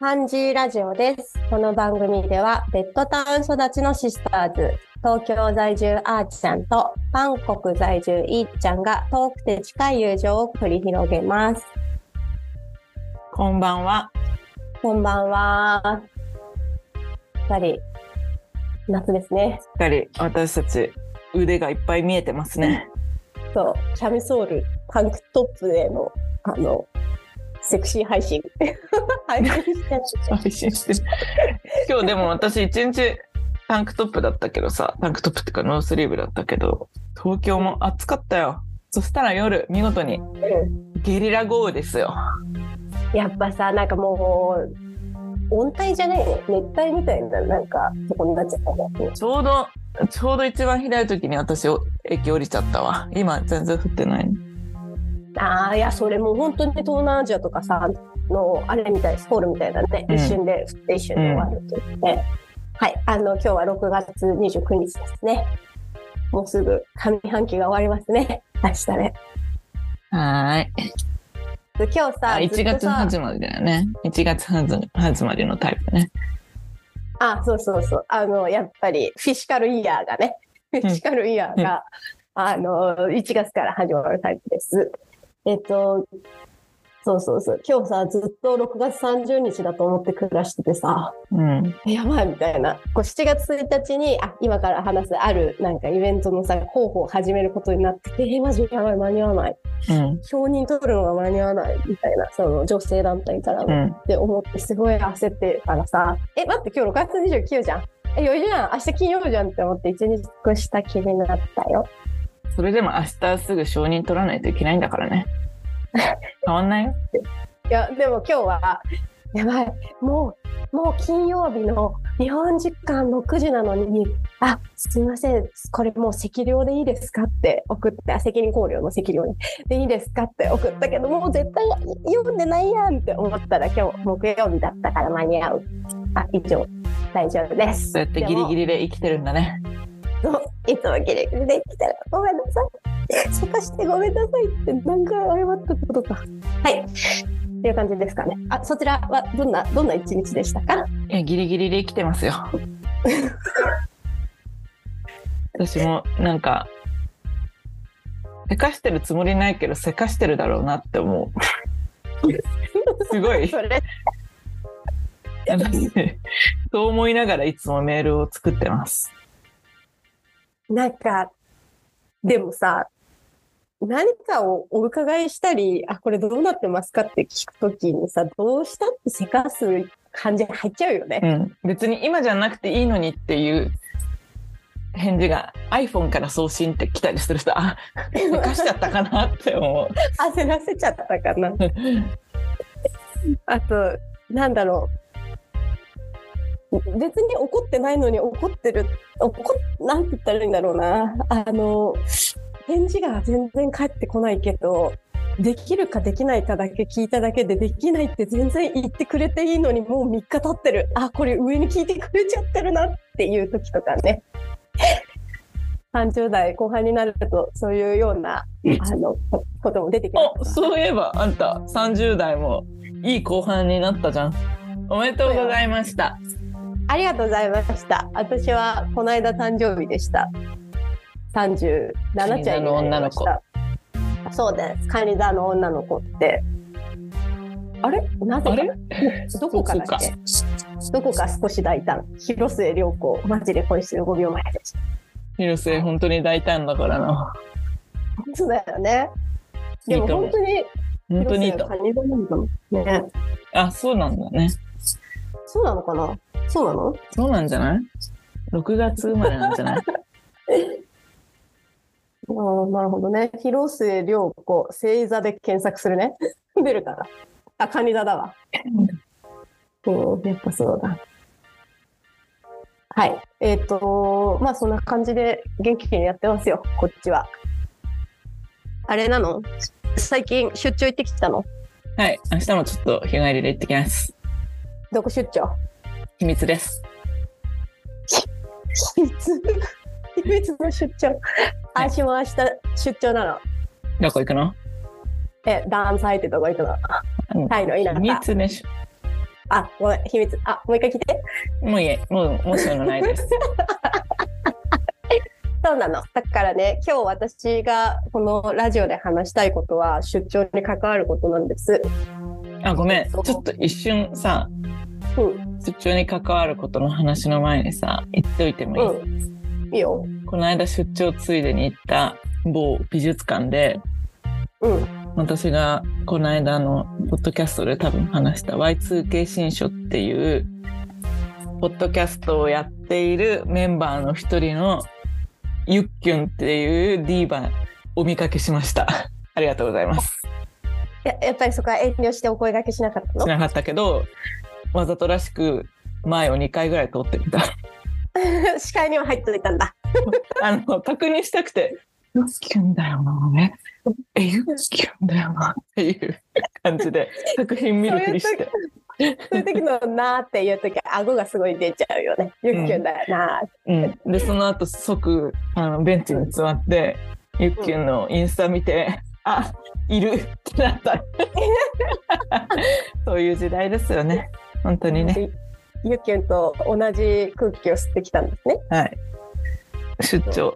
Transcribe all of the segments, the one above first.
ハンジーラジオです。この番組では、ベッドタウン育ちのシスターズ、東京在住アーチちゃんと、バンコク在住イーちゃんが遠くて近い友情を繰り広げます。こんばんは。こんばんは。二人、夏ですね。しっかり私たち腕がいっぱい見えてますね。そう、キャミソール、タンクトップへの、あの、セクシー配信。配信してる配信してる。今日でも私一日タンクトップだったけどさ、タンクトップっていうかノースリーブだったけど、東京も暑かったよ。そしたら夜、見事にゲリラ豪雨ですよ。やっぱさ、なんかもう、温帯じゃないね。熱帯みたいな、なんか、とこになっちゃったね。ちょうど、ちょうど一番ひどい時に私駅降りちゃったわ。今全然降ってない。ああ、いや、それも本当に東南アジアとかさ、の、あれみたい、スコールみたいなね、うん一瞬で降って一瞬で終わるって言って、はい、あの、今日は6月29日ですね。もうすぐ上半期が終わりますね。明日ね。はーい。で今日さ、あ、1ずっとさ月始まりだよね。1月始まりのタイプね。あ、そうそうそう。あの、やっぱり、フィシカルイヤーがね、フィシカルイヤーが、あの、1月から始まるタイプです。えっと、そうそうそう。今日さ、ずっと6月30日だと思って暮らしててさ、うん。やばいみたいな。こう7月1日に、あ、今から話すあるなんかイベントのさ、候補を始めることになってて、えー、マジやばい、間に合わない。うん。承認取るのが間に合わないみたいな、その女性団体からのうん。って思ってすごい焦ってたらさ、え、待って今日6月29じゃん。え、余裕じゃん。明日金曜日じゃんって思って一日越した気になったよ。それでも明日すぐ承認取らないといけないんだからね。変わんないよ。いや、でも今日は、やばい。もう、もう金曜日の日本時間6時なのに、あ、すみません。これもう赤量でいいですかって送って、あ責任考慮の赤量ねでいいですかって送ったけど、もう絶対読んでないやんって思ったら今日木曜日だったから間に合う。あ、以上、大丈夫です。そうやってギリギリで生きてるんだね。そういつもギリギリできたらごめんなさい。せかしてごめんなさいって何回謝ったことか。はい。っていう感じですかね。あ、そちらはどんな、どんな一日でしたか？いや、ギリギリで生きてますよ。私もなんか、せかしてるつもりないけど、せかしてるだろうなって思う。すごい。それ、私 そう思いながらいつもメールを作ってます。なんか、でもさ、何かをお伺いしたり、あ、これどうなってますかって聞くときにさ、どうしたってせかす感じ入っちゃうよね。うん。別に今じゃなくていいのにっていう返事が iPhone から送信って来たりすると、あ、せかしちゃったかなって思う。焦らせちゃったかな。あと、なんだろう。別に怒ってないのに怒ってる。怒っ、なんて言ったらいいんだろうな。あの、返事が全然返ってこないけど、できるかできないかだけ聞いただけで、できないって全然言ってくれていいのにもう3日経ってる。あ、これ上に聞いてくれちゃってるなっていう時とかね。30代後半になると、そういうような、あの、ことも出てきますお、そういえばあんた30代もいい後半になったじゃん。おめでとうございました。ありがとうございました。私はこの間誕生日でした。37歳になりました。カニ座の女の子そうです。カニ座の女の子って。あれ？なぜか？どこかだっけどこか少し大胆。広末涼子、マジで恋してる5秒前です。広瀬本当に大胆だからな。そうだよね。でも本当に、本当にいいと広末カニ座なんだもんね。あ、そうなんだね。そうなのかな？そうなの？そうなんじゃない ?6 月生まれなんじゃない？ああ、なるほどね。広末涼子、星座で検索するね。出るから。あ、カニ座だわ。うん、やっぱそうだ。はい。えっ、と、まあそんな感じで元気にやってますよ、こっちは。あれなの？最近出張行ってきたの？はい。明日もちょっと日帰りで行ってきます。どこ出張？秘密です。秘密？秘密の出張。私も明日出張なの。どこ行くの？え、ダンサイってとこ行くの。うんタイの田舎。秘密でしょ。あ、ごめん、秘密。あ、もう一回聞いて。もういいえ、もう、もうそういうのないです。そうなの。だからね、今日私がこのラジオで話したいことは出張に関わることなんです。あ、ごめん。ちょっと一瞬さ、うん。出張に関わることの話の前にさ、言っておいてもいい、うん。いいよ。この間出張ついでに行った某美術館で、うん。私がこの間のポッドキャストで多分話した Y2K 新書っていうポッドキャストをやっているメンバーの一人のゆっきゅんっていうディーバお見かけしました。ありがとうございます。ややっぱりそこは遠慮してお声掛けしなかったの？しなかったけど、わざとらしく前を2回ぐらい通ってみた。視界には入っていたんだ。あの、確認したくて、ゆっきゅんだよな、ね。え、ゆっきゅんだよなっていう感じで 作品見るふりして。そういう時のなーっていう時顎がすごい出ちゃうよね。ゆっきゅんだよなーうん、でその後即あのベンチに座って、ゆっきゅんのインスタ見て、あいるってなったそういう時代ですよね本当にね。ゆっきゅんと同じ空気を吸ってきたんですね。はい。出張。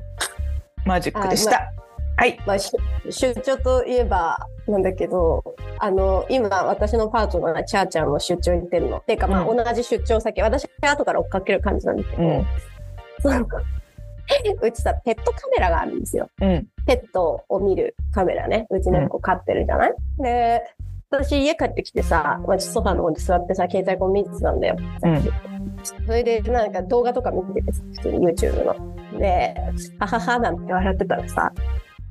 マジックでした、はい。まあ、し出張といえばなんだけどあの今私のパートナーチャーちゃんも出張行ってるの。っていうかまあう同じ出張先、私が後から追っかける感じなんだけど、うん。う。ちさペットカメラがあるんですよ。うん。ペットを見るカメラね。うち猫飼ってるじゃない、で、私家帰ってきてさ、まあ、ソファーの方に座ってさ、携帯こう見てたんだよ。うんそれでなんか動画とか見ててさ、普通に YouTube の。で、はははなんて笑ってたらさ、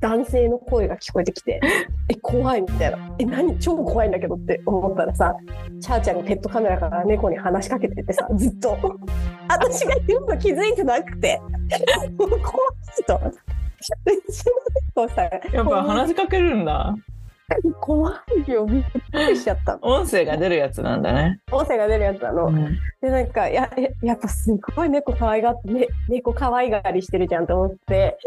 男性の声が聞こえてきて、え、怖いみたいな。え、何？超怖いんだけどって思ったらさ、チャーちゃんがペットカメラから猫に話しかけててさ、ずっと。私が言うの気づいてなくて、怖いと。うちの猫さ、やっぱ話しかけるんだ怖いよ、びっくりしちゃった。音声が出るやつなんだね、音声が出るやつなの。うん。でなんかやややっぱすごい猫可愛がって、ね、猫可愛がりしてるじゃんと思って。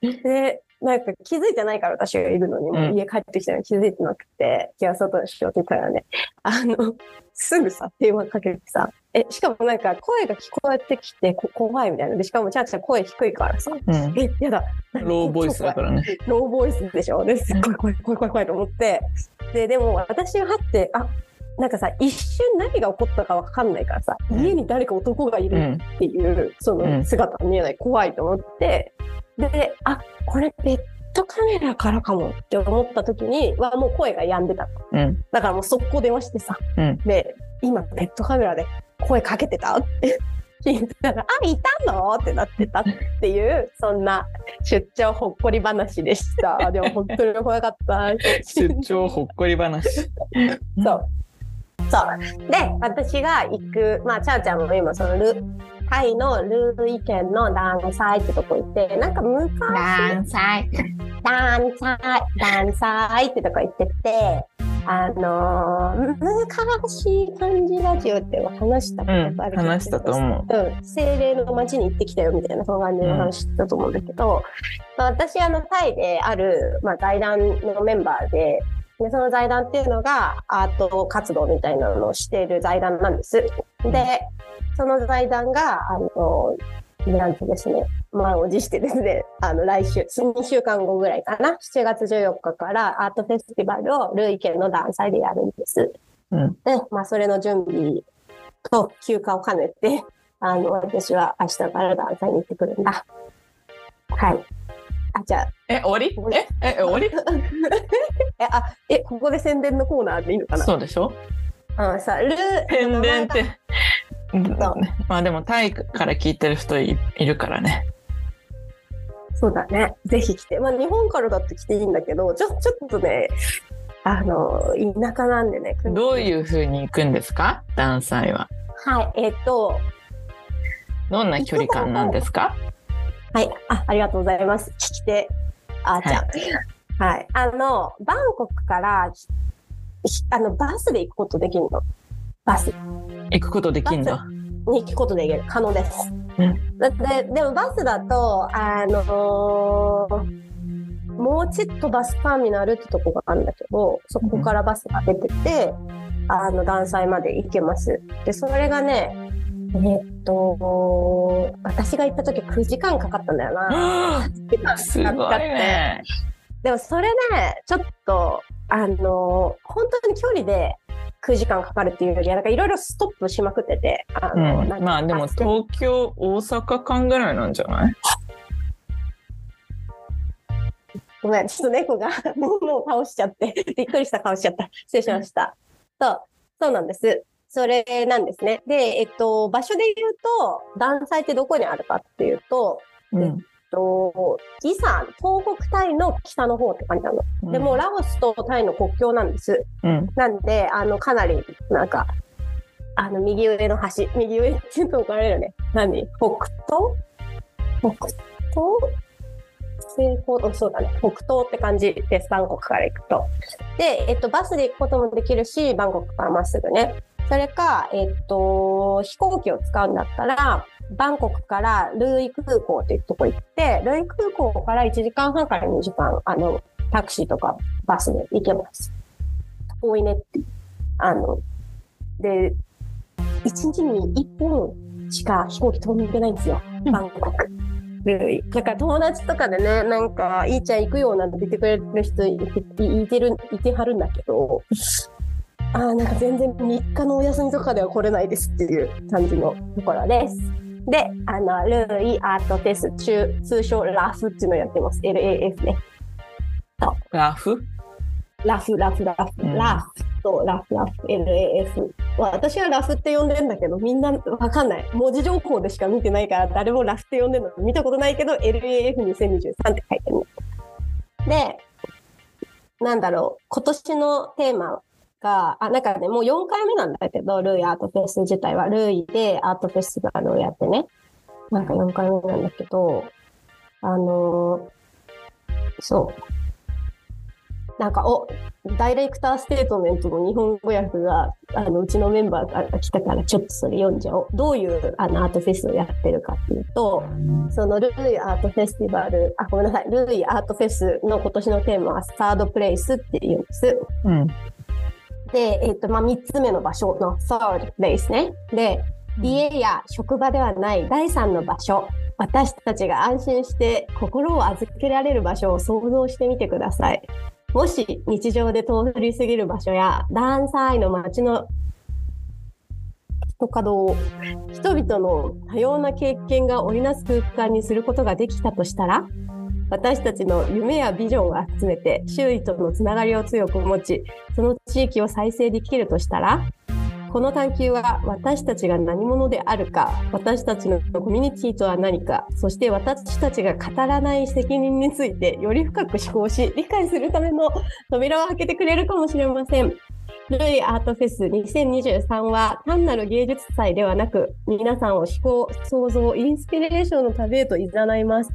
でなんか気づいてないから私がいるのに、もう家帰ってきたのに気づいてなくてじゃあ外にしようって言ったらね。あのすぐさ電話かけてさえしかもなんか声が聞こえてきてこ怖いみたいな。でしかもちゃんちゃん声低いからさ。うん、えやだ。ローボイスだからね。ローボイスでしょ？ですっごい怖い怖い怖い怖いと思って。ででも私がはってあなんかさ一瞬何が起こったかわかんないからさ、うん。家に誰か男がいうるんっていう、そうのん。姿が見えない。怖いと思って。であこれペットカメラからかもって思った時にはもう声が止んでた。うん。だからもう速攻電話してさ、うん。で今ペットカメラで声かけてたって聞いたら「あいたの?」ってなってたっていうそんな出張ほっこり話でした。でも本当に怖かった出張ほっこり話。そう。そう。で私が行くまあチャーちゃんも今そのルタイのルーイ県のダンサイってとこ行ってなんか昔サイ。ダンサイ、ダンサイってとこ行ってて、あのー、昔漢字ラジオって話したことあるうんけど話したと思う。うん、精霊の町に行ってきたよみたいなその感じの話したと思うんだけど、まあ私あのタイである、まあ、財団のメンバーででその財団っていうのがアート活動みたいなのをしている財団なんです。でその財団があのなんとですね満を持してですね あの来週2週間後ぐらいかな7月14日からアートフェスティバルをルイ県のダンサイでやるんです。うん。で、まあ、それの準備と休暇を兼ねて、あの、私は明日からダンサーに行ってくるんだ。はい。あ、じゃあ、え終わり？ええ終わり？え、あ、え、ここで宣伝のコーナーでいいのかな？そうでしょ？うん、さ、ルー、宣伝ってうんそうまあでもタイから聞いてる人いいるからねそうだね。ぜひ来て。まあ、日本からだって来ていいんだけど、ちょ、ちょっとね、あの、田舎なんでね。どういう風に行くんですか？ダンサイははい、えっ、と、どんな距離感なんですか？はい、あ、ありがとうございます。聞き手、あーちゃん。はい、あの、バンコクから、ひあの、バスで行くことできるの？バス行くことできんの？に行くことできる。可能です。うんだって、でもバスだと、あのーもうちっとバスターミナルってとこがあるんだけど、そこからバスが出てて、あの、断裁まで行けます。で、それがね、えーっと、私が行った時9時間かかったんだよな。すごいね。でもそれね、ちょっと、あの、本当に距離で9時間かかるっていうよりは、なんかいろいろストップしまくってて、あうの、ん、なんかまあでも東京大阪間ぐらいなんじゃない？ごめん、ちょっと猫が 物を倒しちゃって、びっくりした顔しちゃった。失礼しました。そう、そうなんです。それなんですね。で、えっと、場所で言うと、断裁ってどこにあるかっていうと、うんと、イサン、東北タイの北の方って感じなの。でも、ラオスとタイの国境なんです。うん、なんで、あの、かなり、なんか、あの、右上の端、右上って言うと怒られるよね。何？北東北東西方？うんそうだね。北東って感じです。バンコクから行くと。で、えっと、バスで行くこともできるし、バンコクからまっすぐね。それか、えっと、飛行機を使うんだったら、バンコクからルーイ空港っていうとこ行って、ルーイ空港から1時間半から2時間、あの、タクシーとかバスで行けます。遠いねって。あの、で、1日に1本しか飛行機飛んでないんですよ。バンコク。ルーイ。だから友達とかでね、なんか、いいちゃん行くよなんて言ってくれる人いてる、いてはるんだけど、ああ、なんか全然3日のお休みとかでは来れないですっていう感じのところです。で、あの、ルーイアートフェス中、通称ラフっていうのをやってます。LAF ね。ラフ？ラフ、ラフ、ラフ、うんラフとラフ、ラフ、LAF。私はラフって呼んでんだけど、みんなわかんない。文字情報でしか見てないから、誰もラフって呼んでるの見たことないけど、LAF2023 って書いてるの。で、なんだろう、今年のテーマが、あ、なんかね、もう4回目なんだけど、ルイアートフェス自体は、ルイでアートフェスティバルをやってね、なんか4回目なんだけど、あのーそう。なんか、お、ダイレクターステートメントの日本語訳が、あの、うちのメンバーから来たから、ちょっとそれ読んじゃおう。どういう、あの、アートフェスをやってるかっていうと、そのルイアートフェスティバル、あ、ごめんなさい、ルイアートフェスの今年のテーマは、サードプレイスっていうんです。うん。で、えっ、と、まあ、三つ目の場所の third place ね。で、家や職場ではない第三の場所。私たちが安心して心を預けられる場所を想像してみてください。もし日常で通り過ぎる場所やダンサイの街の人稼働を人々の多様な経験が織りなす空間にすることができたとしたら私たちの夢やビジョンを集めて周囲とのつながりを強く持ちその地域を再生できるとしたらこの探求は私たちが何者であるか私たちのコミュニティとは何かそして私たちが語らない責任についてより深く思考し理解するための扉を開けてくれるかもしれません。ルイアートフェス2023は単なる芸術祭ではなく皆さんを思考、想像、インスピレーションの旅へと誘います。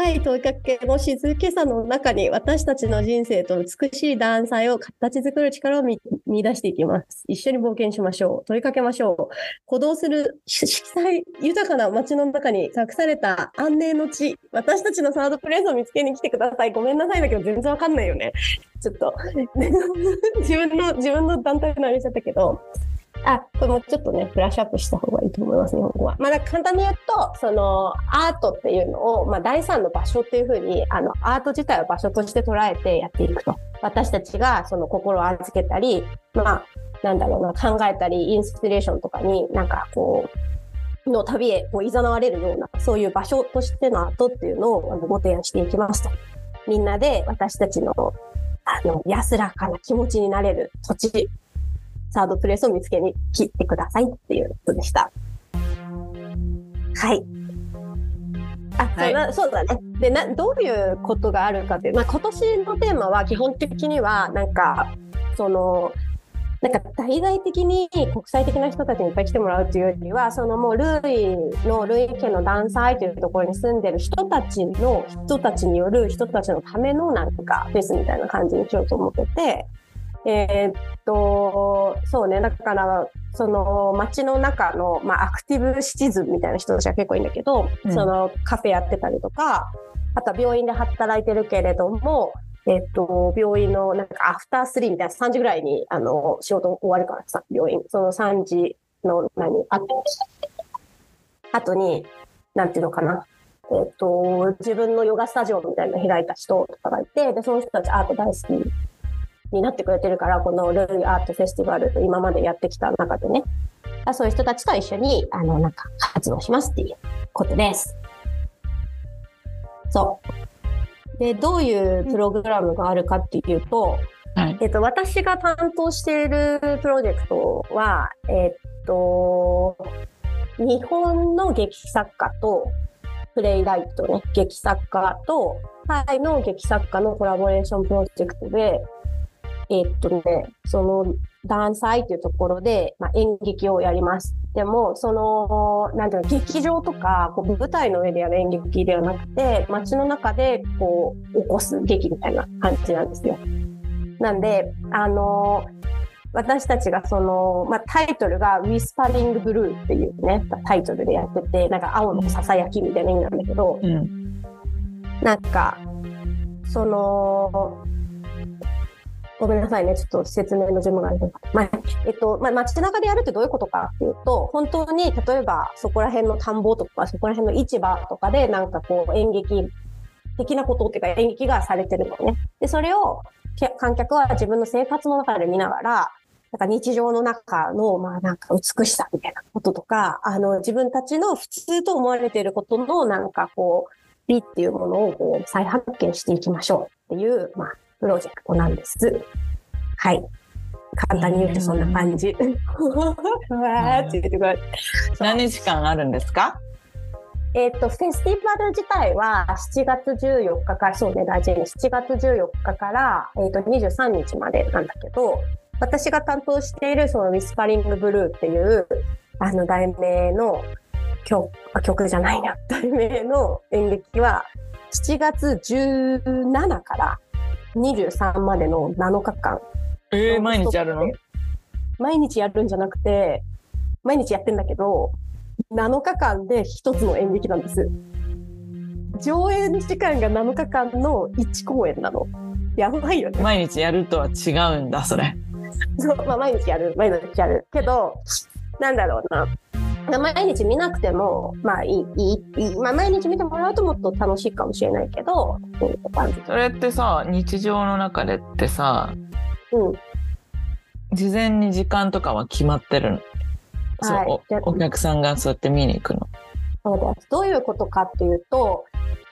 深い問いかけの静けさの中に私たちの人生と美しい断裁を形作る力を見見出していきます。一緒に冒険しましょう。問いかけましょう。鼓動する色彩豊かな街の中に隠された安寧の地。私たちのサードプレイスを見つけに来てください。ごめんなさいだけど全然わかんないよね。ちょっと 自分の自分の団体のあれちゃったけど。あ、これもちょっとね、フラッシュアップした方がいいと思います、日本語は。まあ、だ簡単に言うと、その、アートっていうのを、まあ、第三の場所っていうふうに、あの、アート自体を場所として捉えてやっていくと。私たちが、その、心を預けたり、まあ、なんだろうな、考えたり、インスピレーションとかに、なんか、こう、の旅へこう誘われるような、そういう場所としてのアートっていうのをご提案していきますと。みんなで私たちの、あの、安らかな気持ちになれる土地、サードプレイスを見つけに来てくださいっていうことでした。はい。あ、そうだそうだね。でな、どういうことがあるかっていう、まあ、今年のテーマは基本的には、なんか、その、なんか大々的に国際的な人たちにいっぱい来てもらうっていうよりは、そのもうルイの、ルイ家のダンサーというところに住んでる人たちの、人たちによる人たちのためのなんかフェスみたいな感じにしようと思ってて、えーっと、そうね、だから、その街の中の、まあ、アクティブシチズンみたいな人たちが結構いいんだけど、うんそのカフェやってたりとか、あとは病院で働いてるけれども、えっと、病院のなんかアフタースリーみたいな3時ぐらいに、あの、仕事終わるからさ、病院。その3時の何、あ後に、なんていうのかな。えっと、自分のヨガスタジオみたいなの開いた人とかがいて、で、その人たちアート大好きになってくれてるから、このルーアートフェスティバル今までやってきた中でね、そういう人たちと一緒に、あの、なんか活動しますっていうことです。そう。で、どういうプログラムがあるかっていうと、はい。えっと、私が担当しているプロジェクトは、えっと、日本の劇作家と、プレイライトね、劇作家と、タイの劇作家のコラボレーションプロジェクトで、えっとね、その、ダンサイっていうところで、まあ、演劇をやります。でも、その、なんていうの、劇場とか、こう舞台の上でやる演劇ではなくて、街の中で、こう、起こす劇みたいな感じなんですよ。なんで、あの私たちがその、まあ、タイトルが Whispering Blue っていうね、タイトルでやってて、なんか青のささやきみたいな意味なんだけど、うん。なんか、その、ごめんなさいね、ちょっと説明の順番がある。まあ、えっと、まあ、街中でやるってどういうことかっていうと、本当に、例えば、そこら辺の田んぼとか、そこら辺の市場とかで、なんかこう、演劇的なことっていうか、演劇がされてるのね。で、それを、観客は自分の生活の中で見ながら、なんか日常の中の、まあなんか美しさみたいなこととか、あの自分たちの普通と思われていることのなんかこう、美っていうものをこう再発見していきましょうっていう、まあ、プロジェクトなんです。はい。簡単に言うとそんな感じ。うわーって言ってくれる。何日間あるんですか？えっ、と、フェスティバル自体は7月14日から、そうね、大事に7月14日から、えっ、と、23日までなんだけど、私が担当しているそのウィスパリングブルーっていう、あの、題名の曲、あ曲じゃないな、題名の演劇は、7月17から23までの7日間。えー、毎日やるの？毎日やるんじゃなくて、毎日やってんだけど、7日間で一つの演劇なんです。上演時間が7日間の1公演なの。やばいよね。毎日やるとは違うんだ、それ。そう、まあ毎日やる、毎日やる。けど、なんだろうな。毎日見なくても、まあいい、いい。まあ毎日見てもらうともっと楽しいかもしれないけど、それってさ、日常の中でってさ、うん。事前に時間とかは決まってるの？そうはいじゃおお客さんがそうやって見に行くの？そうです。どういうことかっていうと、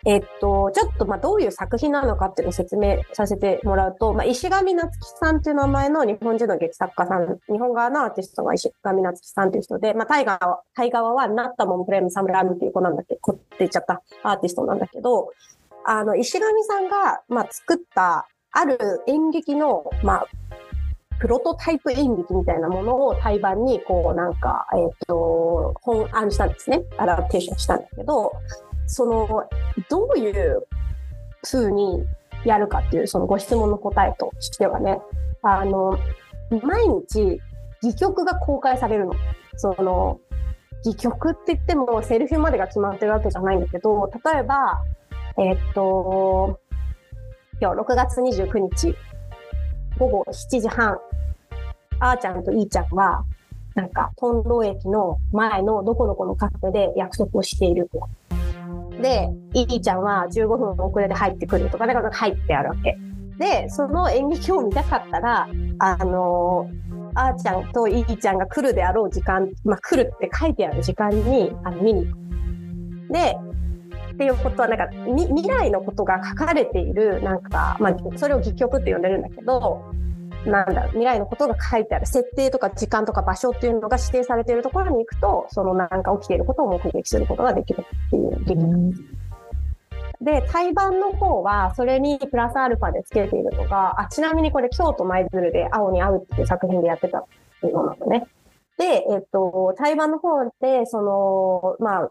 えっと、ちょっとまあどういう作品なのかっていうのを説明させてもらうと、まあ、石上夏樹さんっていう名前の日本人の劇作家さん、日本側のアーティストが石上夏樹さんっていう人で、まあ、タイガーは、タイ側はナッタモンプレムサムラムっていう子なんだっけ、こって言っちゃったアーティストなんだけど、あの、石上さんが、まあ、作ったある演劇の、まあ、プロトタイプ演劇みたいなものを対バンに、こうなんか、えっ、と、本案したんですね。アダプテーションしたんだけど、その、どういう風にやるかっていう、そのご質問の答えとしてはね、あの、毎日、戯曲が公開されるの。その、戯曲って言っても、セルフまでが決まってるわけじゃないんだけど、例えば、えっ、と、今日6月29日、午後7時半、あーちゃんといーちゃんは、なんか、トンロー駅の前のどこどこのカフェで約束をしていると。で、いーちゃんは15分遅れで入ってくるとか、だか入ってあるわけ。で、その演劇を見たかったら、あのー、あーちゃんといーちゃんが来るであろう時間、まあ、来るって書いてある時間に、あの、見に行く。で、っていうことは、なんか、未来のことが書かれている、なんか、まあ、それを戯曲って呼んでるんだけど、なんだ、未来のことが書いてある、設定とか時間とか場所っていうのが指定されているところに行くと、そのなんか起きていることを目撃することができるっていう劇なんです。で、対バンの方は、それにプラスアルファでつけているのが、あ、ちなみにこれ、京都舞鶴で青に会うっていう作品でやってたっていうのなのね。で、えっと、対バンの方で、その、まあ、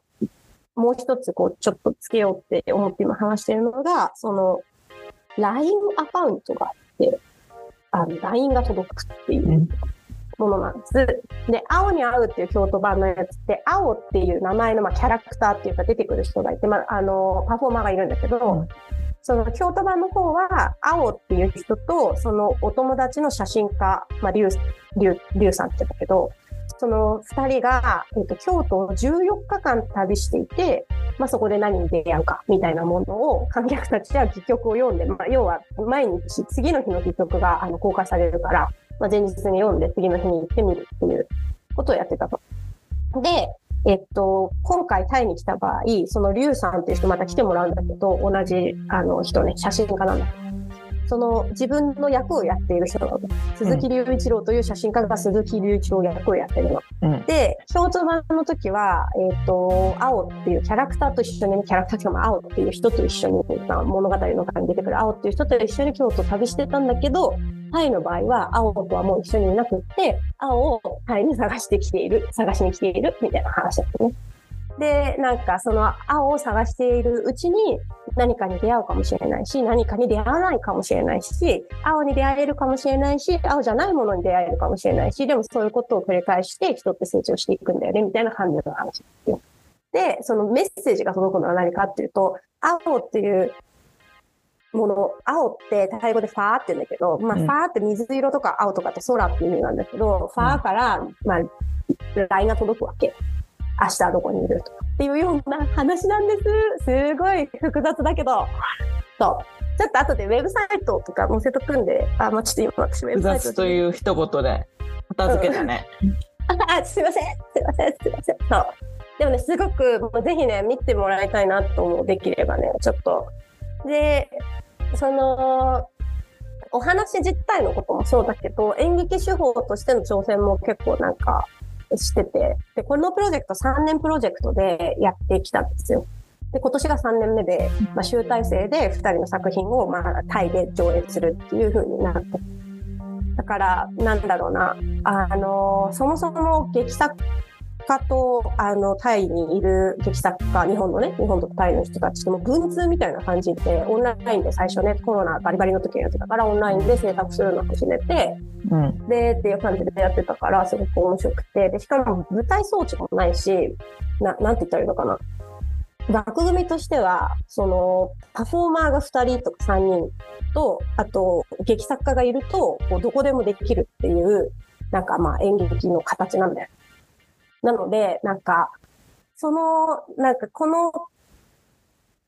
もう一つ、こう、ちょっとつけようって思って今話しているのが、その、LINE アカウントがあって、あの、LINE が届くっていう。ものなんです。で、青に合うっていう京都版のやつって、青っていう名前の、まあ、キャラクターっていうか出てくる人がいて、まあ、あの、パフォーマーがいるんだけど、うんその京都版の方は、青っていう人と、そのお友達の写真家、まあ、リュウ、リュウ、リュウさんって言うんだけど、その二人が、えっと、京都を14日間旅していて、まあ、そこで何に出会うか、みたいなものを観客たちは戯曲を読んで、まあ、要は毎日、次の日の戯曲があの公開されるから、まあ、前日に読んで次の日に行ってみるっていうことをやってたと。で、えっと、今回タイに来た場合、そのリュウさんっていう人また来てもらうんだけど、同じあの人ね、写真家なんだ。その自分の役をやっている人なの。鈴木隆一郎という写真家が鈴木隆一郎役をやってるの。うん。で、京都版の時は、えっ、と、青っていうキャラクターと一緒に、キャラクターとかまあ青っていう人と一緒に、まあ物語の中に出てくる青っていう人と一緒に京都を旅してたんだけど、タイの場合は青とはもう一緒にいなくって、青をタイに探してきている、探しに来ているみたいな話だったね。で、なんかその青を探しているうちに何かに出会うかもしれないし、何かに出会わないかもしれないし、青に出会えるかもしれないし、青じゃないものに出会えるかもしれないし、でもそういうことを繰り返して人って成長していくんだよね、みたいな感じの話ですよ。で、そのメッセージが届くのは何かっていうと、青っていうもの、青ってタイ語でファーって言うんだけど、まあ、うんファーって水色とか青とかって空って意味なんだけど、ファーから、まあ、ラインが届くわけ。明日はどこにいるとかっていうような話なんです。すごい複雑だけど。そう。ちょっと後でウェブサイトとか載せとくんで、あ、もうちょっと今私ウェ複ブサイト雑という一言で片付けたね。あ、すいません、すいません、すいません。そう。でもね、すごく、もうぜひね、見てもらいたいなと思う。できればね、ちょっと。で、その、お話自体のこともそうだけど、演劇手法としての挑戦も結構なんかしてて、で、このプロジェクト3年プロジェクトでやってきたんですよ。で、今年が3年目で、まあ、集大成で2人の作品を、まあ、タイで上演するっていう風になって。だから、なんだろうな、あの、そもそも劇作家と、あの、タイにいる劇作家、日本のね、日本とタイの人たちとも文通みたいな感じで、オンラインで最初ね、コロナバリバリの時のやつだから、オンラインで制作するのを始めて、うん。で、っていう感じでやってたから、すごく面白くて、で、しかも舞台装置もないし、な、なんて言ったらいいのかな。枠組みとしては、その、パフォーマーが2人とか3人と、あと、劇作家がいると、こうどこでもできるっていう、なんかまあ演劇の形なんだよ。なので、なんか、その、なんかこの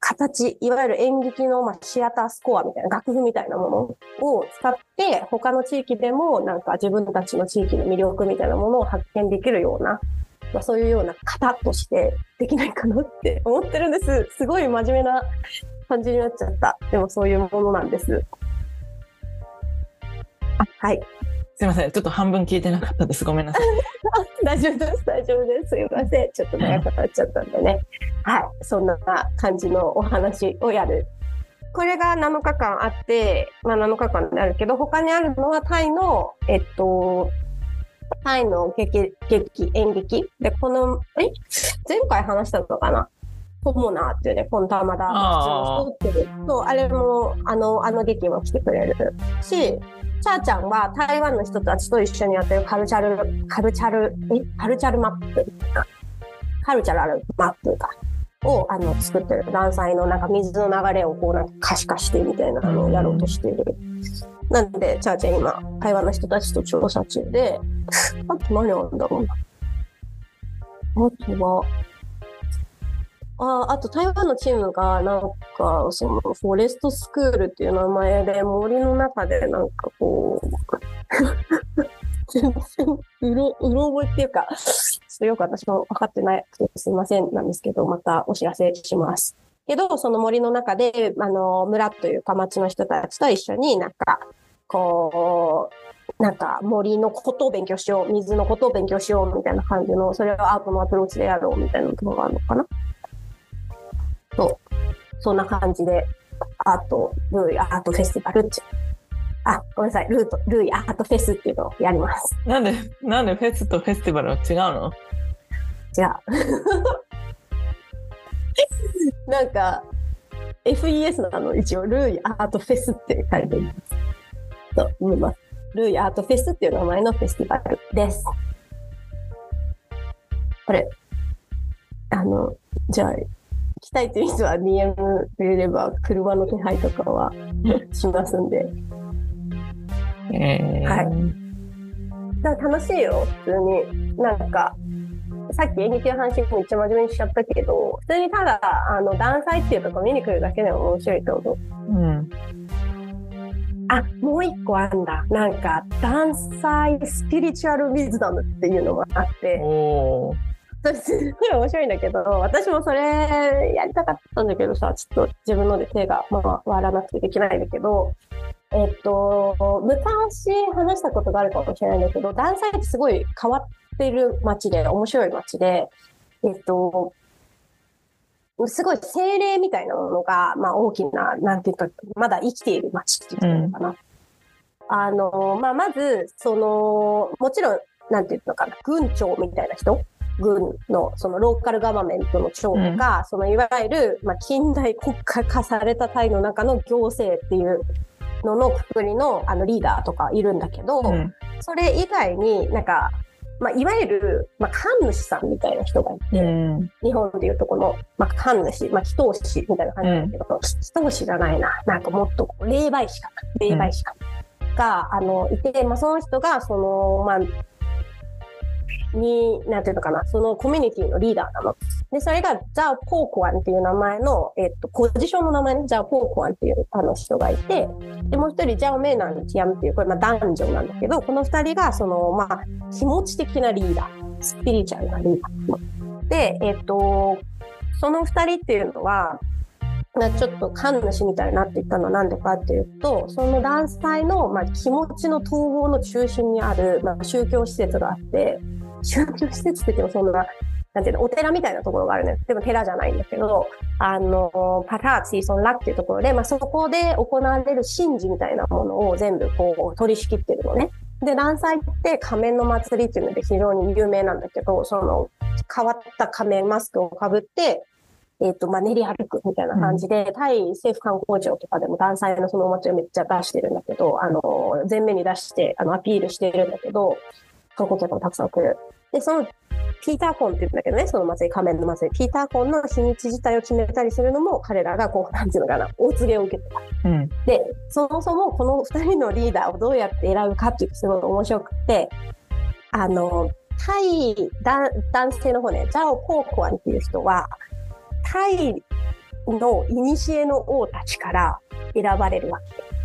形、いわゆる演劇の、まあ、シアタースコアみたいな、楽譜みたいなものを使って、他の地域でも、なんか自分たちの地域の魅力みたいなものを発見できるような、まあ、そういうような型としてできないかなって思ってるんです。すごい真面目な感じになっちゃった。でもそういうものなんです。あ、はい。すいません。ちょっと半分聞いてなかったです。ごめんなさい。大丈夫です、大丈夫です。すいません。ちょっと長くなっちゃったんでね。はい。そんな感じのお話をやる。これが7日間あって、まあ7日間であるけど、他にあるのはタイの、えっと、タイの劇、劇、演劇。で、この、え？前回話したのかな？コモナーっていうね、コンタマダあー普通の人っていう。そう、あれも、あの、あの劇も来てくれるし、チャーちゃんは台湾の人たちと一緒にやってるカルチャル、カルチャル、え？カルチャルマップ？カルチャルマップか。をあの作ってる断裁のなんか水の流れをこうなんか可視化してみたいなのをやろうとしている。なんで、チャーちゃん今、台湾の人たちと調査中で、あと何あるんだろうな。あとは、ああと台湾のチームがなんかそのフォレストスクールっていう名前で森の中でなんかこう 全然うろうろ覚えっていうかちょっとよく私も分かってないすいませんなんですけどまたお知らせします。けどその森の中であの村というか町の人たちと一緒になんかこうなんか森のことを勉強しよう水のことを勉強しようみたいな感じのそれをアートのアプローチでやろうみたいなところがあるのかな。そう。そんな感じで、アート、ルーイアートフェスティバルっていう。あ、ごめんなさい。ルート、ルーイアートフェスっていうのをやります。なんで、なんでフェスとフェスティバルは違うの？じゃあ。なんか、FES なの、一応、ルーイアートフェスって書いてます。と思います。ルイアートフェスっていう名前のフェスティバルです。これ、あの、じゃあ、来たいという人は DM くれれば、車の手配とかはしますんで。えーはいだ楽しいよ、普通に。なんか、さっき演劇の話めっちゃ真面目にしちゃったけど、普通にただ、あの、ダンサイっていうとこ見に来るだけでも面白いと思う。うん。あ、もう一個あんだ。なんか、ダンサイスピリチュアルウィズダムっていうのもあって、おーそれすごい面白いんだけど、私もそれやりたかったんだけどさ、ちょっと自分ので手が、まあ、割らなくてできないんだけど、えっと、昔話したことがあるかもしれないんだけど、ダンサイってすごい変わってる街で、面白い街で、えっと、すごい精霊みたいなものが、まあ大きな、なんていうか、まだ生きている街っていうのかな。あの、まあまず、その、もちろん、なんていうのかな、軍長みたいな人軍の、そのローカルガバメントの長とか、そのいわゆる、まあ近代国家化されたタイの中の行政っていうののくくりの、あのリーダーとかいるんだけど、うんそれ以外になんか、まあいわゆる、まあ神主さんみたいな人がいて、うん日本でいうとこの、まあ、神主、まあ、祈祷師みたいな感じなんだけど、祈祷師じゃないな。なんかもっと霊媒師かな。霊媒師かな。が、あの、いて、まあ、その人が、その、まあ、に、なんていうのかな、そのコミュニティのリーダーなの。で、それが、ザ・ポーコアンっていう名前の、えっと、ポジションの名前ね、ザ・ポーコアンっていうあの人がいて、で、もう一人、ジャオ・メイナン・ティアムっていう、これ、まあ、男女なんだけど、この二人が、その、まあ、気持ち的なリーダー、スピリチュアルなリーダー。で、えっと、その二人っていうのは、まあちょっと神主みたいになっていったのは何でかっていうと、そのダンス隊の、まあ、気持ちの統合の中心にある、まあ、宗教施設があって、宗教施設って言ってもそんな、なんていうの、お寺みたいなところがあるのよ。でも寺じゃないんだけど、あの、パターツィソンラっていうところで、まあ、そこで行われる神事みたいなものを全部こう取り仕切ってるのね。で、ダンサイって仮面の祭りっていうので非常に有名なんだけど、その変わった仮面マスクをかぶって、えっ、と、まあ、練り歩くみたいな感じで、タイ政府観光庁とかでもダンサイのそのお祭りをめっちゃ出してるんだけど、あの、前面に出して、あの、アピールしてるんだけど、観光客もたくさん来る。で、その、ピーターコンって言うんだけどね、その祭り、仮面の祭り、ピーターコンの日にち自体を決めたりするのも、彼らがこう、なんていうのかな、お告げを受けてた。うんで、そもそもこの二人のリーダーをどうやって選ぶかっていうとすごい面白くて、あの、タイ男男性の方ね、ジャオ・ポーコアンっていう人は、タイの古の王たちから選ばれるわけ。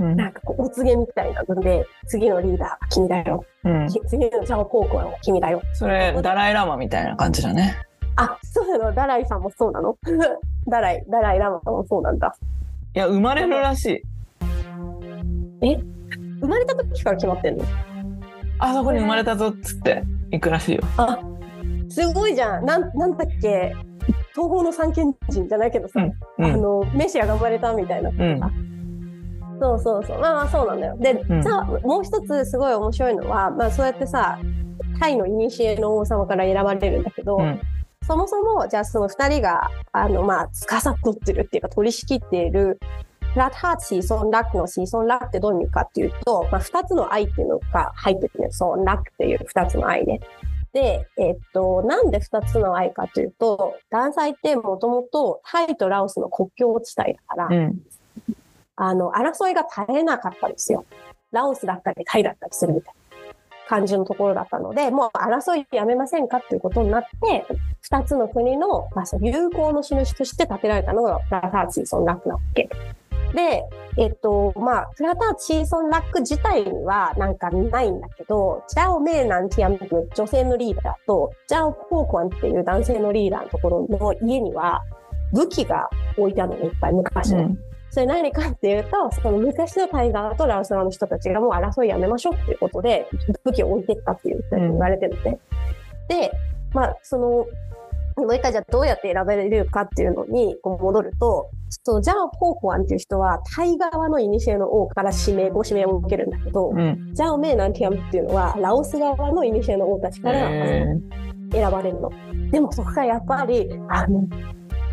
うんなんかこう、お告げみたいなので、次のリーダーは君だよ。うんき次のジャオ・ポーコアンは君だよ。それダライラマみたいな感じだね。あ、そうなの？ダライさんもそうなの？ダライ、ダライラマもそうなんだ。いや生まれるらしい。生まれた時から決まってんの？あそこに生まれたぞっつって行くらしいよ。あ、すごいじゃん。なん、なんだっけ？東方の三賢人じゃないけどさ、うんあの、メシアが生まれたみたいな。うんそうそうそう。まあまあそうなんだよ。で、うんじゃあ、もう一つすごい面白いのは、まあそうやってさ、タイの古の王様から選ばれるんだけど、うんそもそも、じゃあその二人が、あの、まあ、司ってるっていうか取り仕切っている、プラターチーソンラックのシーソンラックってどういう意味かっていうと、まあ、二つの愛っていうのが入ってるね。ソンラックっていう二つの愛ね。で、えっと、なんで二つの愛かというと、ダンサイってもともとタイとラオスの国境地帯だから、うんあの、争いが絶えなかったですよ。ラオスだったりタイだったりするみたいな感じのところだったので、もう争いやめませんかっていうことになって、二つの国の、まあ、その友好の印として建てられたのがプラターチーソンラックなわけ。で、えっと、まあ、プラターチーソンラック自体にはなんかないんだけど、ジャオ・メイナンティアムっていう女性のリーダーと、ジャオ・ポーコアンっていう男性のリーダーのところの家には武器が置いてあるの、いっぱい昔の。うんそれ何かっていうと、その昔のタイ側とラオス側の人たちがもう争いやめましょうっていうことで、武器を置いてったっていうふうに言われてるのね。で、まあ、その、もう一回じゃあどうやって選ばれるかっていうのにこう戻ると、そのジャオ・ポーコアンっていう人は、タイ側の古の王から指名、ご指名を受けるんだけど、うんジャオ・メイナンティアムっていうの？は、ラオス側の古の王たちから、へ選ばれるの。でもそこからやっぱり、あの、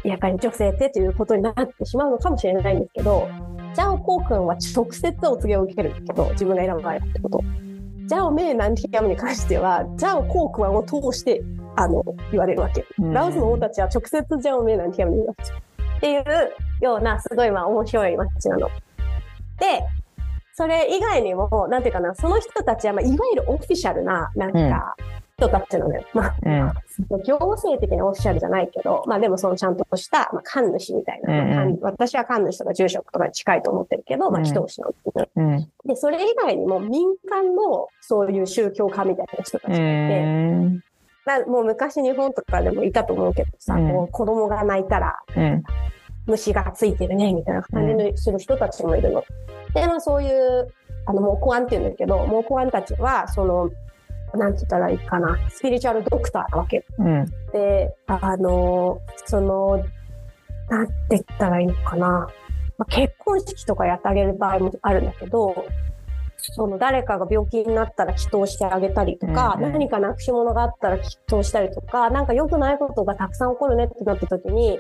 やっぱり女性ってということになってしまうのかもしれないんですけど、ジャオコウ君は直接お告げを受けるけど、自分が選ばれたってこと。ジャオメイナンティアムに関しては、ジャオコウ君を通して、あの、言われるわけ。ラオスの王たちは直接ジャオメイナンティアムに言うわけ。っていうような、すごいまあ面白い街なの。で、それ以外にも、なんていうかな、その人たちは、まあ、いわゆるオフィシャルな、なんか、人たちなのよ。まあ、うん行政的なオフィシャルじゃないけど、まあでもそのちゃんとした、まあ、神主みたいな、うん私は神主とか住職とかに近いと思ってるけど、まあうん祈祷師の、うん。で、それ以外にも民間のそういう宗教家みたいな人たちうがいて、ん。まあもう昔日本とかでもいたと思うけどさ、うんこう子供が泣いたらうん。虫がついてるね、みたいな感じにする人たちもいるの。で、まあそういう、あの、モコアンって言うんだけど、モコアンたちは、その、なんて言ったらいいかな、スピリチュアルドクターなわけ。うん。で、あの、その、なんて言ったらいいのかな。まあ、結婚式とかやってあげる場合もあるんだけど、その誰かが病気になったら祈祷してあげたりとか、うんうん何かなくし物があったら祈祷したりとか、なんか良くないことがたくさん起こるねってなった時に、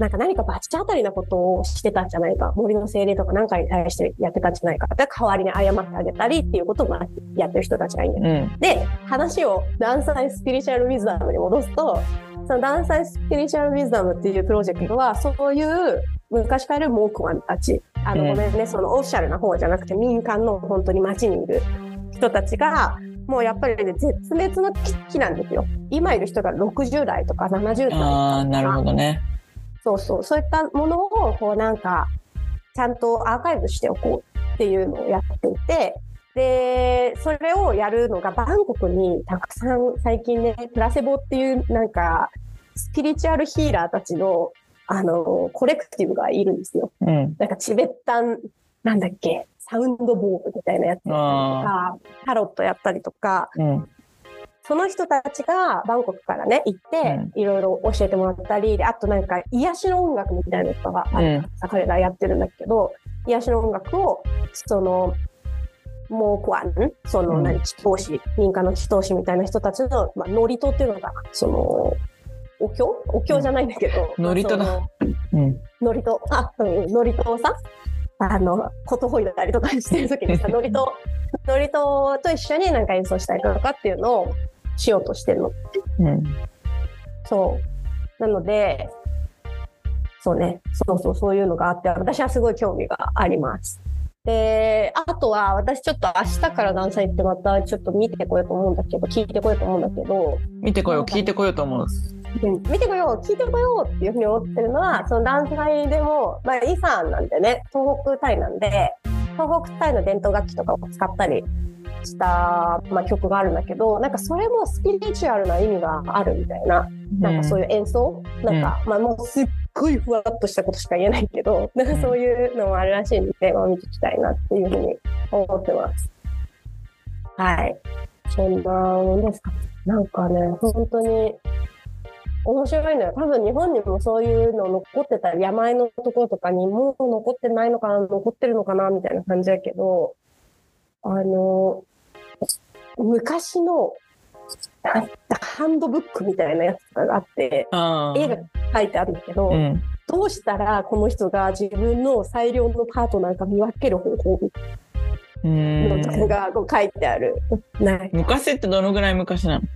なんか何か罰当たりなことをしてたんじゃないか、森の精霊とか何かに対してやってたんじゃないか、で代わりに謝ってあげたりっていうことをまあやってる人たちがいるうん。で、話をダンサイスピリチュアルウィズダムに戻すと、そのダンサイスピリチュアルウィズダムっていうプロジェクトは、そういう昔からいるモークマンたち、あの、うんごめんね、そのオフィシャルな方じゃなくて民間の本当に街にいる人たちが、もうやっぱりね、絶滅の危機なんですよ。今いる人が60代とか70代ああ、なるほどね。そうそう、そういったものを、こうなんか、ちゃんとアーカイブしておこうっていうのをやっていて、で、それをやるのがバンコクにたくさん最近ね、プラセボっていうなんか、スピリチュアルヒーラーたちの、あの、コレクティブがいるんですよ。うん。なんかチベッタン、なんだっけ、サウンドボールみたいなやつとか、タロットやったりとか、うん。その人たちがバンコクからね、行って、いろいろ教えてもらったり、であとなんか癒しの音楽みたいなのがあるからさ、彼らやってるんだけど、癒しの音楽を、その、もうコアン、そのうん。何、祈祷師、民間の祈祷師みたいな人たちの、まあ、ノリトっていうのが、その、お経？お経じゃないんだけど。ノリトだうん。ノリト、あ、うん、ノリトをさ、あの、ことほいだったりとかしてる時にさ、ノリト、ノリトと一緒になんか演奏したりとかっていうのをしようとしてるの。うん。そう。なので、そうね、そうそう、そういうのがあって、私はすごい興味があります。で、あとは、私ちょっと明日からダンサー行ってまたちょっと見てこようと思うんだけど、聞いてこようと思うんだけど、見てこよう、聞いてこようと思う。うん見てこよう、聞いてこようっていうふうに思ってるのは、そのダンス祭でも、まあ、イサンなんでね、東北タイなんで、東北タイの伝統楽器とかを使ったりした、まあ、曲があるんだけど、なんかそれもスピリチュアルな意味があるみたいな、なんかそういう演奏、なんか、まあもうすっごいふわっとしたことしか言えないけど、なんかそういうのもあるらしいんで、まあ見ていきたいなっていうふうに思ってます。はい。そんなもんですか。なんかね、本当に、面白いのよ。多分日本にもそういうの残ってたり、山あいのところとかにもう残ってないのかな、残ってるのかな、みたいな感じだけど、あの、昔の、ハンドブックみたいなやつとかがあって。絵が書いてあるんだけど、うん。どうしたらこの人が自分の最良のパートナーか見分ける方法うのとかん。がこう書いてある。昔ってどのぐらい昔なの？ど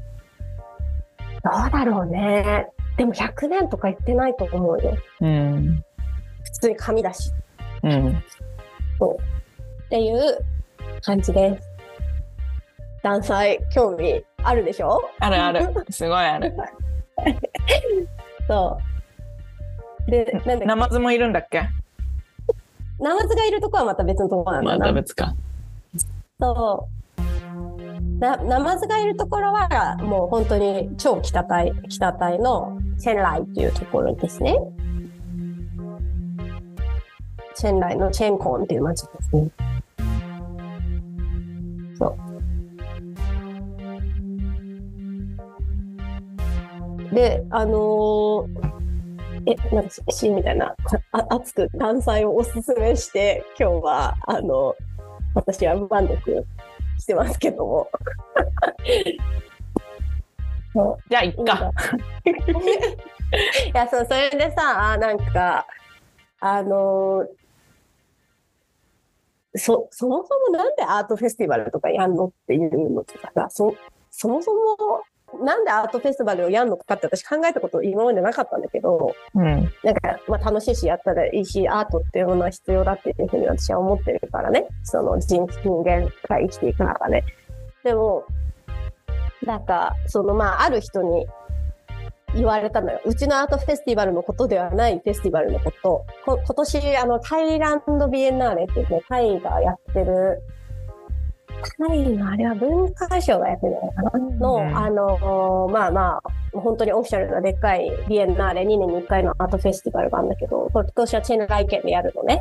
うだろうね。でも100年とか言ってないと思うよ。うん。普通に紙だし。うん。っていう感じです。ダンサー興味あるでしょ？あるある。すごいある。そう。で、なんだナマズもいるんだっけ？ナマズがいるとこはまた別のとこなんだまな。た別か。そう。な、ナマズがいるところは、もう本当に超北タイ、北タイのチェンライっていうところですね。チェンライのチェンコンっていう町ですね。そう。で、あのーえ、なんかし、しみたいな、あ熱く単彩をおすすめして、今日は、あの、私は満足してますけども。じゃあ、いっか。いや、そう、それでさ、なんか、あのそ、そもそもなんでアートフェスティバルとかやんのっていうのとかさ、そ、そもそもなんでアートフェスティバルをやんのかって私考えたこと今までなかったんだけど、うん。なんか、まあ楽しいしやったらいいし、アートっていうものは必要だっていうふうに私は思ってるからね。その人人間が生きていく中で。でも、なんか、そのまあある人に言われたのよ。うちのアートフェスティバルのことではないフェスティバルのこと。こ今年、あの、タイランドビエンナーレっていうね、タイがやってる、タイのあれは文化省がやってるのかな、の、うんあの、まあまあ、本当にオフィシャルなでっかいビエンナーレ2年に1回のアートフェスティバルがあるんだけど、今年はチェンライ県でやるのね。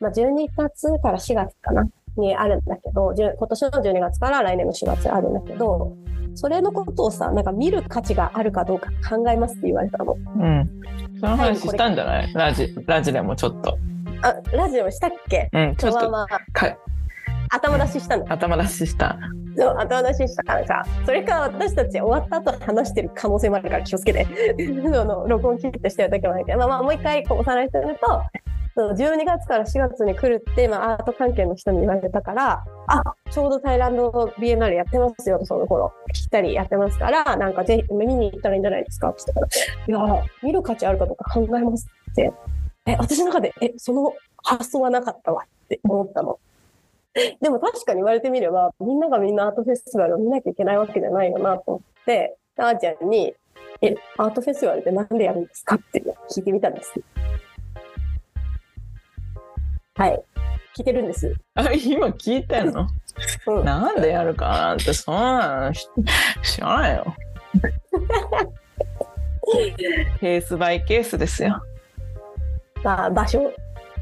まあ、12月から4月かな？にあるんだけど、10今年の12月から来年の4月あるんだけど、それのことをさ、なんか見る価値があるかどうか考えますって言われたの。うん。その話したんじゃない？ラジ、ラジでもちょっと。あ、ラジオしたっけ？うん、ちょっとまあまあ、か頭出ししたの。頭出しした。そ出ししたなんか、それから私たち終わった後話してる可能性もあるから気をつけて。その録音切ってしてるだけもあるけど、まあまあもう一回こうおさらいすると、その12月から4月に来るって、まあ、アート関係の人に言われたから、あ、ちょうどタイランドビエンナーレやってますよ、その頃。来たりやってますから、なんかぜひ見に行ったらいいんじゃないですかって言ったから、いや、見る価値あるかどうか考えますって。え、私の中で、え、その発想はなかったわって思ったの。でも確かに言われてみれば、みんながみんなアートフェスティバルを見なきゃいけないわけじゃないよなと思って、あーちゃんに、え、アートフェスティバルってなんでやるんですか？って聞いてみたんです。はい。聞いてるんです。あ、今聞いてんの？うん。なんでやるかなんて、そんなのし知らないよ。ケースバイケースですよ。まあ、場所、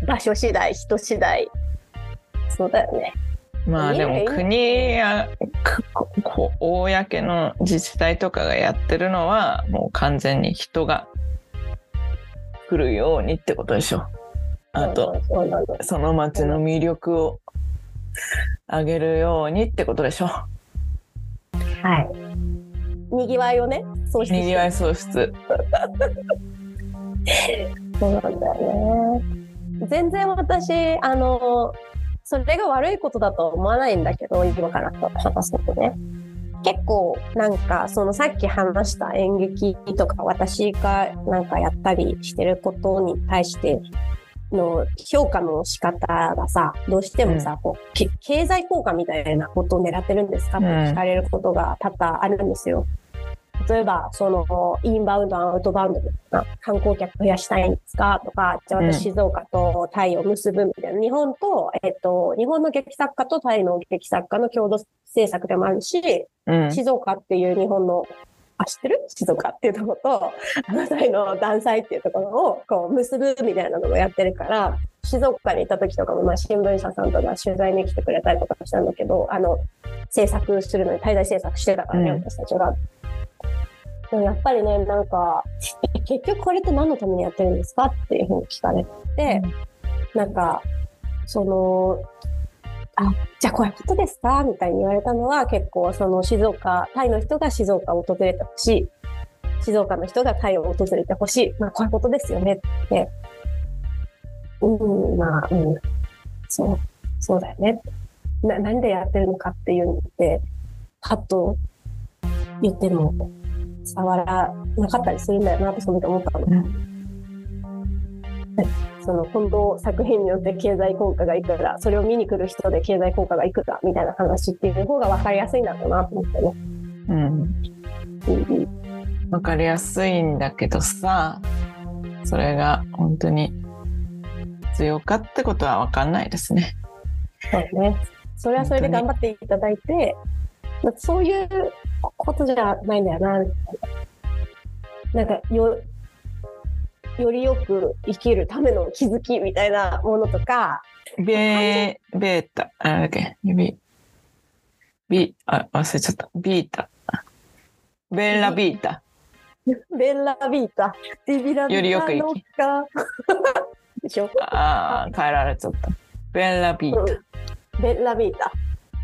場所次第、人次第。そうだよね。まあでも国や公の自治体とかがやってるのはもう完全に人が来るようにってことでしょ。あとその。町の魅力を上げるようにってことでしょ。はい。にぎわいをね、そうして。にぎわい創出。そうなんだよね。全然私、あの、それが悪いことだとは思わないんだけど、今から話すことね。結構、なんか、そのさっき話した演劇とか、私がなんかやったりしてることに対しての評価の仕方がさ、どうしてもさ、こう、け経済効果みたいなことを狙ってるんですか？って聞かれることが多々あるんですよ。例えば、その、インバウンド、アウトバウンドとか、観光客増やしたいんですか？とか、じゃあうん私静岡とタイを結ぶみたいな、日本と、えっと、日本の劇作家とタイの劇作家の共同制作でもあるし、うん。静岡っていう日本の、あ、知ってる？静岡っていうところと、あのタイの断裁っていうところをこう結ぶみたいなのをやってるから、静岡に行った時とかも、まあ、新聞社さんとか取材に来てくれたりとかしたんだけど、あの、制作するのに滞在制作してたからね、うん。私たちが。でもやっぱりね、なんか、え結局これって何のためにやってるんですかっていうふうに聞かれて、なんか、その、あ、じゃあこういうことですかみたいに言われたのは結構その静岡、タイの人が静岡を訪れてほしい。静岡の人がタイを訪れてほしい。まあこういうことですよねって。うん、まあ、うん。そう、そうだよね。な、何でやってるのかっていうのって、パッと言っても伝わらなかったりするんだよなとその時思ったの。その本当作品によって経済効果がいくら、それを見に来る人で経済効果がいくらみたいな話っていう方が分かりやすいんだろうなと思ってね。うん。うんうんわかりやすいんだけどさ、それが本当に必要かってことはわかんないですね。そうね。それはそれで頑張っていただいて、まあそういうことじゃないんだよな。なんか、よ、よりよく生きるための気づきみたいなものとか、ベー、ベータ、あなんだっけ、ビ、ビ、あ、忘れちゃった。ビータ。ベッラビータ。ベッラビータ、ディビラビよりよくタ生き。でしょ？ああ、変えられちゃった。ベッラビーうんベッラビータ。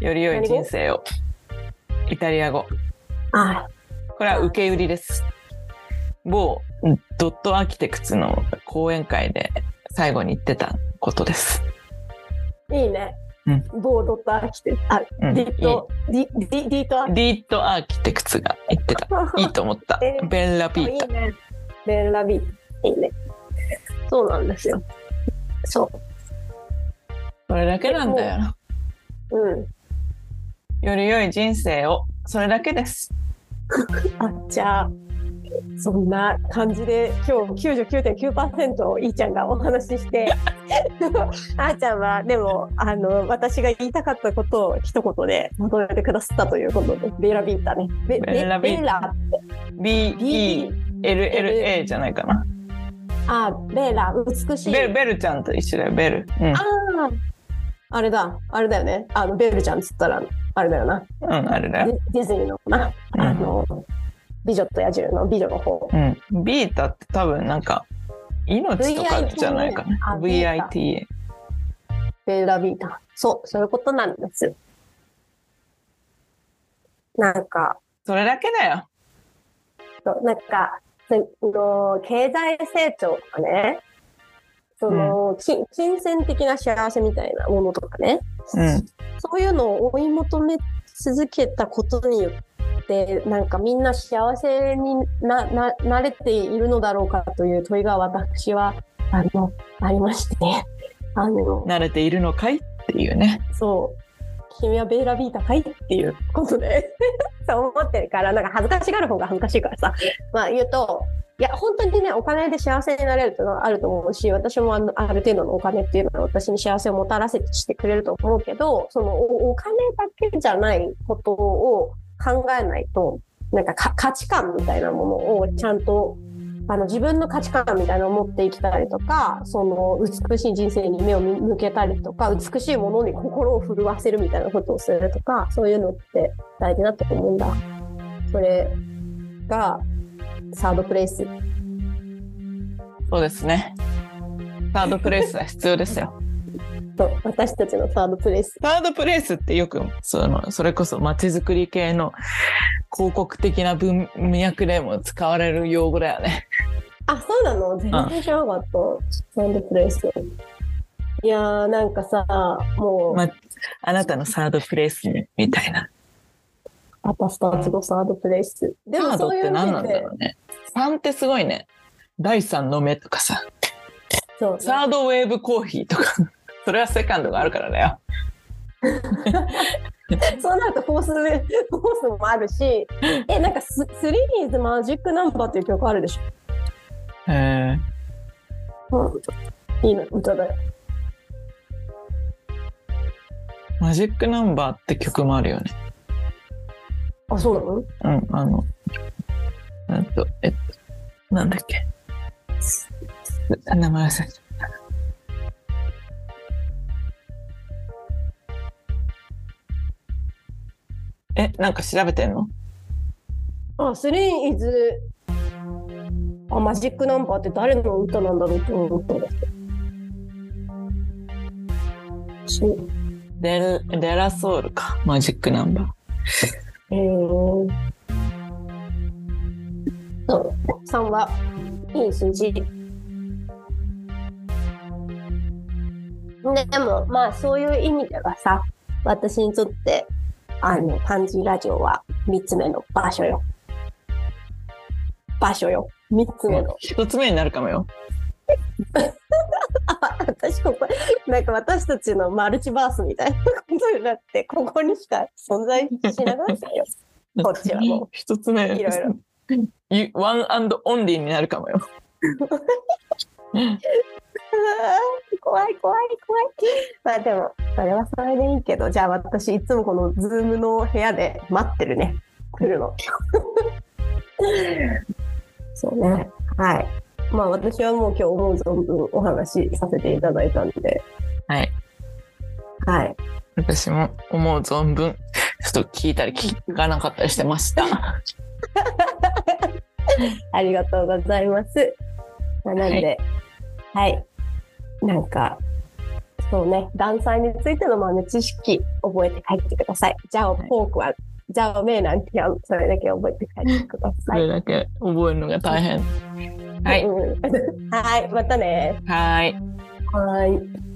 タ。より良い人生を。イタリア語。あこれは受け売りです。某ドットアーキテクツの講演会で最後に言ってたことです。いいね。ううんボードとアーキテクあ、うんディット、ディ、ディ、ディとアーキ？リートアーキテクツが言ってた。いいと思ったえ。ベッラビいいータ。ね。ベンラビータ。いいね。そうなんですよ。そそれだけなんだよ。う。うん。より良い人生を。それだけです。あ、じゃあ、そんな感じで今日99.9%をいーちゃんがお話しして、あーちゃんはでも、あの、私が言いたかったことを一言でまとめてくださったということで、ベラビータね。ベベラビータベラ B-E-L-L-A じゃないかな。あ、ベラ、美しい。ベル、ベルちゃんと一緒だよ、ベル。うん。ああ、あれだ、あれだよね。あの、ベルちゃんっつったら、あれだよな。うん、あれだデよ。ィディズニーのかな。うんあの、美女と野獣の美女の方。うん。ビータって多分なんか、命とかじゃないかな。VITA。ベラビータ。そう、そういうことなんです。なんか、それだけだよ。なんか、その経済成長とかね、その、金金銭的な幸せみたいなものとかね、うん。そういうのを追い求め続けたことによって、なんかみんな幸せにな、な、なれているのだろうかという問いが私は、あの、ありまして、あの、慣れているのかいっていうね。そう。君はベーラビータかいっていうことで、そう思ってるから、なんか恥ずかしがる方が恥ずかしいからさ、まあ言うと、いや、本当にね、お金で幸せになれるっていうのはあると思うし、私もあのある程度のお金っていうのは私に幸せをもたらせてしてくれると思うけど、そのお金だけじゃないことを考えないと、なんか価値観みたいなものをちゃんとあの自分の価値観みたいなのを持って生きたりとか、その美しい人生に目を向けたりとか、美しいものに心を震わせるみたいなことをするとか、そういうのって大事だと思うんだ。それがサードプレイス。そうですね。サードプレイスは必要ですよ。と私たちのサードプレイス。サードプレイスってよくそのそれこそ街づくり系の広告的な文脈でも使われる用語だよね。あ、そうなの？全然知らなかった。サードプレイス。いやーなんかさ、もう、まあなたのサードプレイスみたいな。私たちのサードプレイス。でサードっそういうて何なんだろうね。3ってすごいね。第3の目とかさ、そうサードウェーブコーヒーとか、それはセカンドがあるからだよ。そうなるとフォース、フォースもあるし、え、なんかス、スリーーズマジックナンバーっていう曲あるでしへえ。ょ。うん。いいの、歌だよ。マジックナンバーって曲もあるよね。あ、そうなの？うん、あの、なんと、えっと、なんだっけ。名前忘れちゃった。え、なんか調べてんの？あ、スリーーズ、あ、マジックナンバーって誰の歌なんだろうと思ったんですけど。そう。デル、デラソウルか。マジックナンバー。えー、そう。3は、いい数字。ででも、まあ、そういう意味ではさ、私にとって、あの、漢字ラジオは3つ目の場所よ。場所よ。3つ目の。一つ目になるかもよ。あ、私ここ、なんか私たちのマルチバースみたいなことになって、ここにしか存在しなかったよ。こっちはもう一つ目。いろいろ。ゆ one and only になるかもよ。怖い怖い怖い。まあでも、それはそれでいいけど、じゃあ私いつもこの Zoom の部屋で待ってるね。来るの。そうね。はい。まあ私はもう今日思う存分お話しさせていただいたんで、はい。はい。私も思う存分、ちょっと聞いたり聞かなかったりしてました。ありがとうございます。まあなんで、はい。なんか、そうね、断裁についての豆知識覚えて帰ってください。じゃあ、はいフォークは、じゃあ、メーなんてやん、それだけ覚えて帰ってくだそさい。れだけ覚えるのが大変。はい。うんはい、またね。はい。はい。